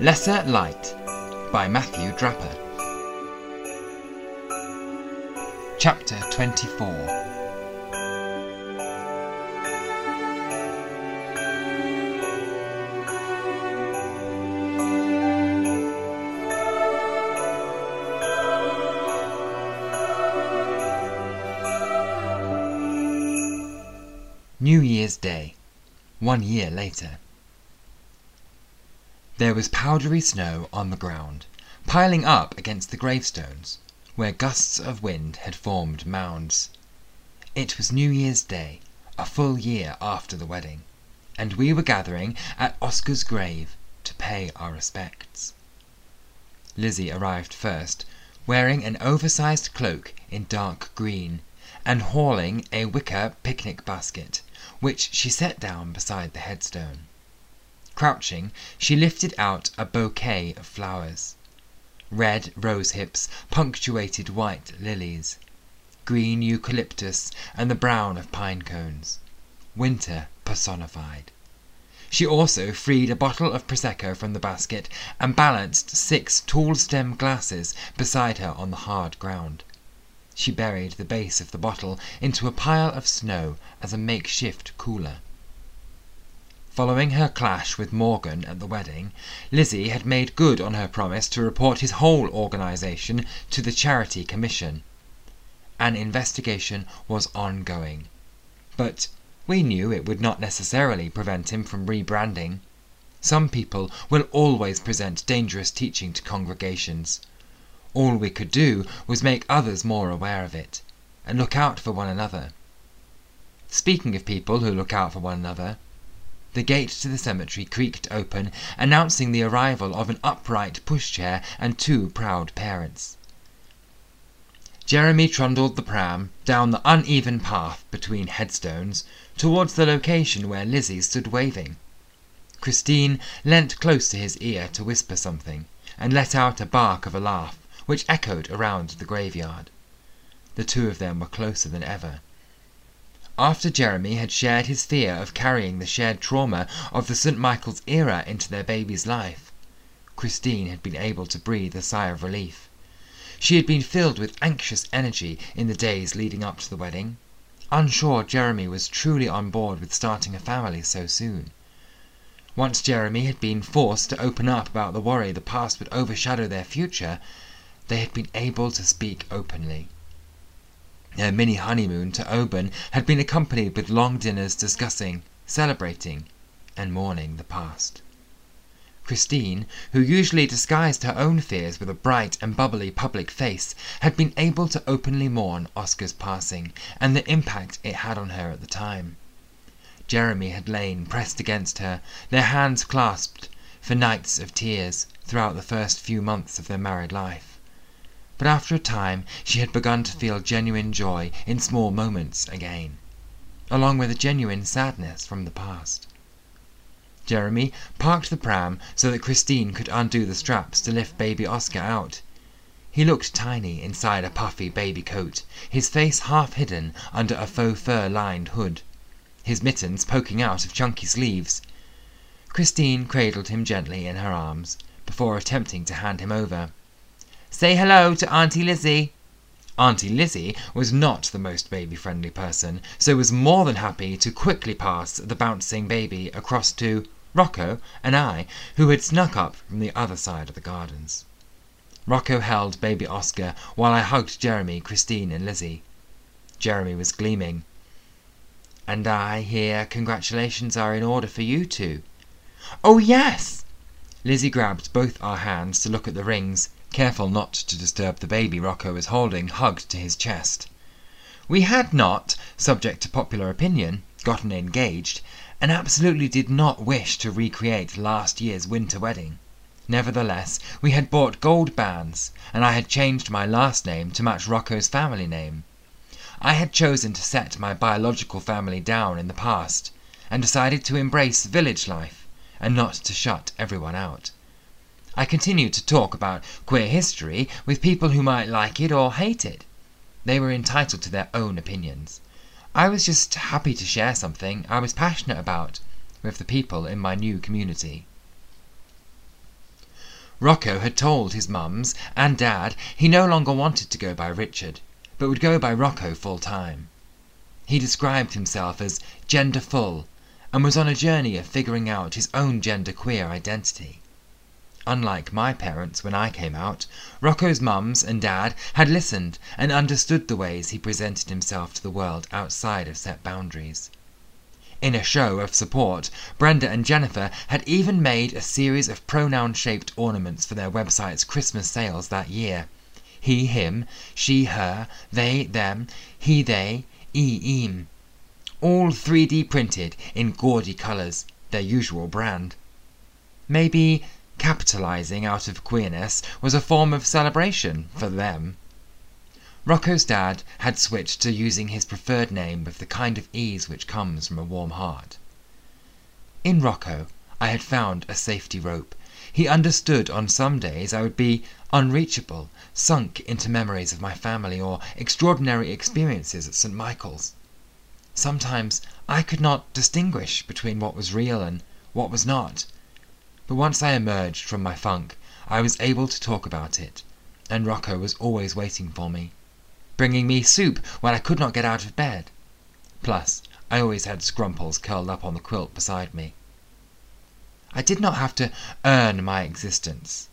Lesser Light by Matthew Draper. Chapter 24 New Year's Day, one year later. There was powdery snow on the ground, piling up against the gravestones, where gusts of wind had formed mounds. It was New Year's Day, a full year after the wedding, and we were gathering at Oscar's grave to pay our respects. Lizzie arrived first, wearing an oversized cloak in dark green, and hauling a wicker picnic basket which she set down beside the headstone. Crouching, she lifted out a bouquet of flowers. Red rose hips punctuated white lilies, green eucalyptus and the brown of pine cones. Winter personified. She also freed a bottle of Prosecco from the basket and balanced six tall stem glasses beside her on the hard ground. She buried the base of the bottle into a pile of snow as a makeshift cooler. Following her clash with Morgan at the wedding, Lizzie had made good on her promise to report his whole organization to the Charity Commission. An investigation was ongoing, but we knew it would not necessarily prevent him from rebranding. Some people will always present dangerous teaching to congregations. All we could do was make others more aware of it, and look out for one another. Speaking of people who look out for one another, the gate to the cemetery creaked open, announcing the arrival of an upright pushchair and two proud parents. Jeremy trundled the pram down the uneven path between headstones towards the location where Lizzie stood waving. Christine leant close to his ear to whisper something, and let out a bark of a laugh which echoed around the graveyard. The two of them were closer than ever. After Jeremy had shared his fear of carrying the shared trauma of the St. Michael's era into their baby's life, Christine had been able to breathe a sigh of relief. She had been filled with anxious energy in the days leading up to the wedding, unsure Jeremy was truly on board with starting a family so soon. Once Jeremy had been forced to open up about the worry the past would overshadow their future, they had been able to speak openly. Their mini honeymoon to Oban had been accompanied with long dinners discussing, celebrating, and mourning the past. Christine, who usually disguised her own fears with a bright and bubbly public face, had been able to openly mourn Oscar's passing and the impact it had on her at the time. Jeremy had lain pressed against her, their hands clasped, for nights of tears throughout the first few months of their married life. But after a time she had begun to feel genuine joy in small moments again, along with a genuine sadness from the past. Jeremy parked the pram so that Christine could undo the straps to lift baby Oscar out. He looked tiny inside a puffy baby coat, his face half hidden under a faux fur lined hood, his mittens poking out of chunky sleeves. Christine cradled him gently in her arms before attempting to hand him over. Say hello to Auntie Lizzie. Auntie Lizzie was not the most baby friendly person, so was more than happy to quickly pass the bouncing baby across to Rocco and I, who had snuck up from the other side of the gardens. Rocco held baby Oscar while I hugged Jeremy, Christine, and Lizzie. Jeremy was gleaming. And I hear congratulations are in order for you two. Oh, yes! Lizzie grabbed both our hands to look at the rings, careful not to disturb the baby Rocco was holding hugged to his chest. We had not, subject to popular opinion, gotten engaged, and absolutely did not wish to recreate last year's winter wedding. Nevertheless, we had bought gold bands, and I had changed my last name to match Rocco's family name. I had chosen to set my biological family down in the past, and decided to embrace village life, and not to shut everyone out. I continued to talk about queer history with people who might like it or hate it. They were entitled to their own opinions. I was just happy to share something I was passionate about with the people in my new community. Rocco had told his mums and dad he no longer wanted to go by Richard, but would go by Rocco full time. He described himself as gender full and was on a journey of figuring out his own gender queer identity. Unlike my parents when I came out, Rocco's mums and dad had listened and understood the ways he presented himself to the world outside of set boundaries. In a show of support, Brenda and Jennifer had even made a series of pronoun shaped ornaments for their website's Christmas sales that year. He, him, she, her, they, them, he, they, e, em. All 3D printed in gaudy colours, their usual brand. Maybe capitalizing out of queerness was a form of celebration for them. Rocco's dad had switched to using his preferred name with the kind of ease which comes from a warm heart. In Rocco, I had found a safety rope. He understood on some days I would be unreachable, sunk into memories of my family or extraordinary experiences at St. Michael's. Sometimes I could not distinguish between what was real and what was not. But once I emerged from my funk, I was able to talk about it, and Rocco was always waiting for me bringing me soup when I could not get out of bed. Plus, I always had Scrumples curled up on the quilt beside me. I did not have to earn my existence.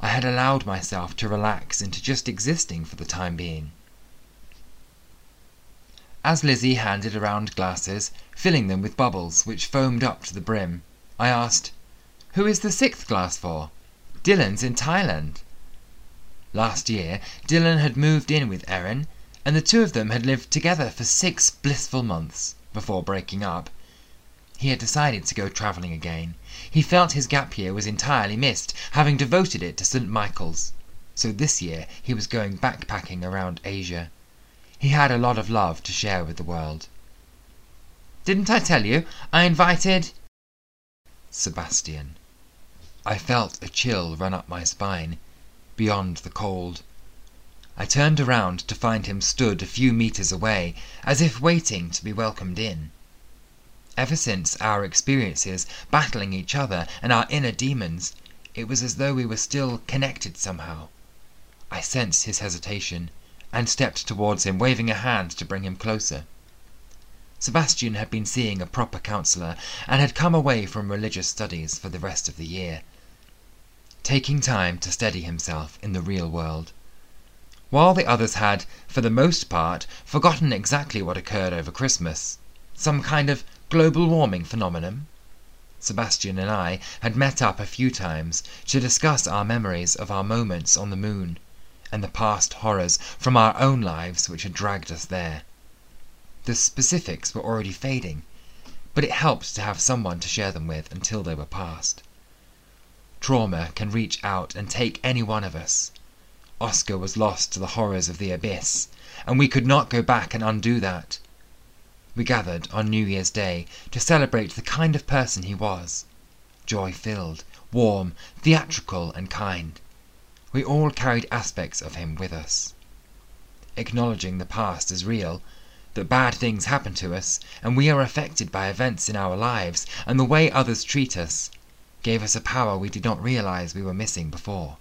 I had allowed myself to relax into just existing for the time being. As Lizzie handed around glasses, filling them with bubbles which foamed up to the brim, I asked, Who is the sixth glass for? Dylan's in Thailand. Last year, Dylan had moved in with Erin, and the two of them had lived together for six blissful months before breaking up. He had decided to go travelling again. He felt his gap year was entirely missed, having devoted it to St. Michael's. So this year he was going backpacking around Asia. He had a lot of love to share with the world. Didn't I tell you I invited Sebastian? I felt a chill run up my spine beyond the cold. I turned around to find him stood a few meters away, as if waiting to be welcomed in. Ever since our experiences battling each other and our inner demons, it was as though we were still connected somehow. I sensed his hesitation and stepped towards him, waving a hand to bring him closer. Sebastian had been seeing a proper counselor and had come away from religious studies for the rest of the year taking time to steady himself in the real world. While the others had, for the most part, forgotten exactly what occurred over Christmas some kind of global warming phenomenon Sebastian and I had met up a few times to discuss our memories of our moments on the moon, and the past horrors from our own lives which had dragged us there. The specifics were already fading, but it helped to have someone to share them with until they were past. Trauma can reach out and take any one of us. Oscar was lost to the horrors of the abyss, and we could not go back and undo that. We gathered on New Year's Day to celebrate the kind of person he was joy filled, warm, theatrical, and kind. We all carried aspects of him with us. Acknowledging the past as real, that bad things happen to us, and we are affected by events in our lives and the way others treat us, gave us a power we did not realize we were missing before.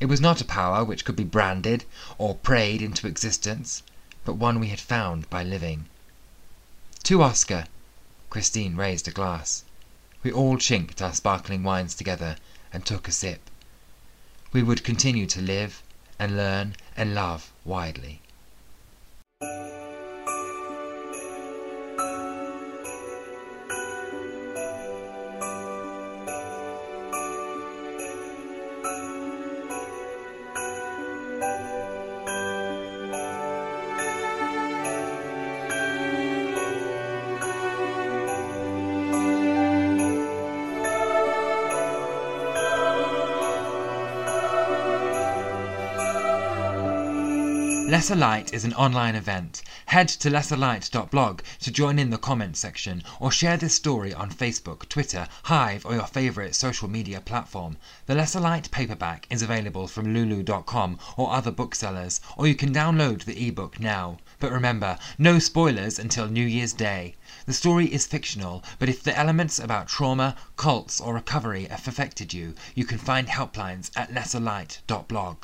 It was not a power which could be branded or prayed into existence, but one we had found by living. To Oscar, Christine raised a glass. We all chinked our sparkling wines together and took a sip. We would continue to live and learn and love widely. Lesser Light is an online event. Head to lesserlight.blog to join in the comment section or share this story on Facebook, Twitter, Hive, or your favorite social media platform. The Lesser Light paperback is available from lulu.com or other booksellers, or you can download the ebook now. But remember, no spoilers until New Year's Day. The story is fictional, but if the elements about trauma, cults, or recovery have affected you, you can find helplines at lesserlight.blog.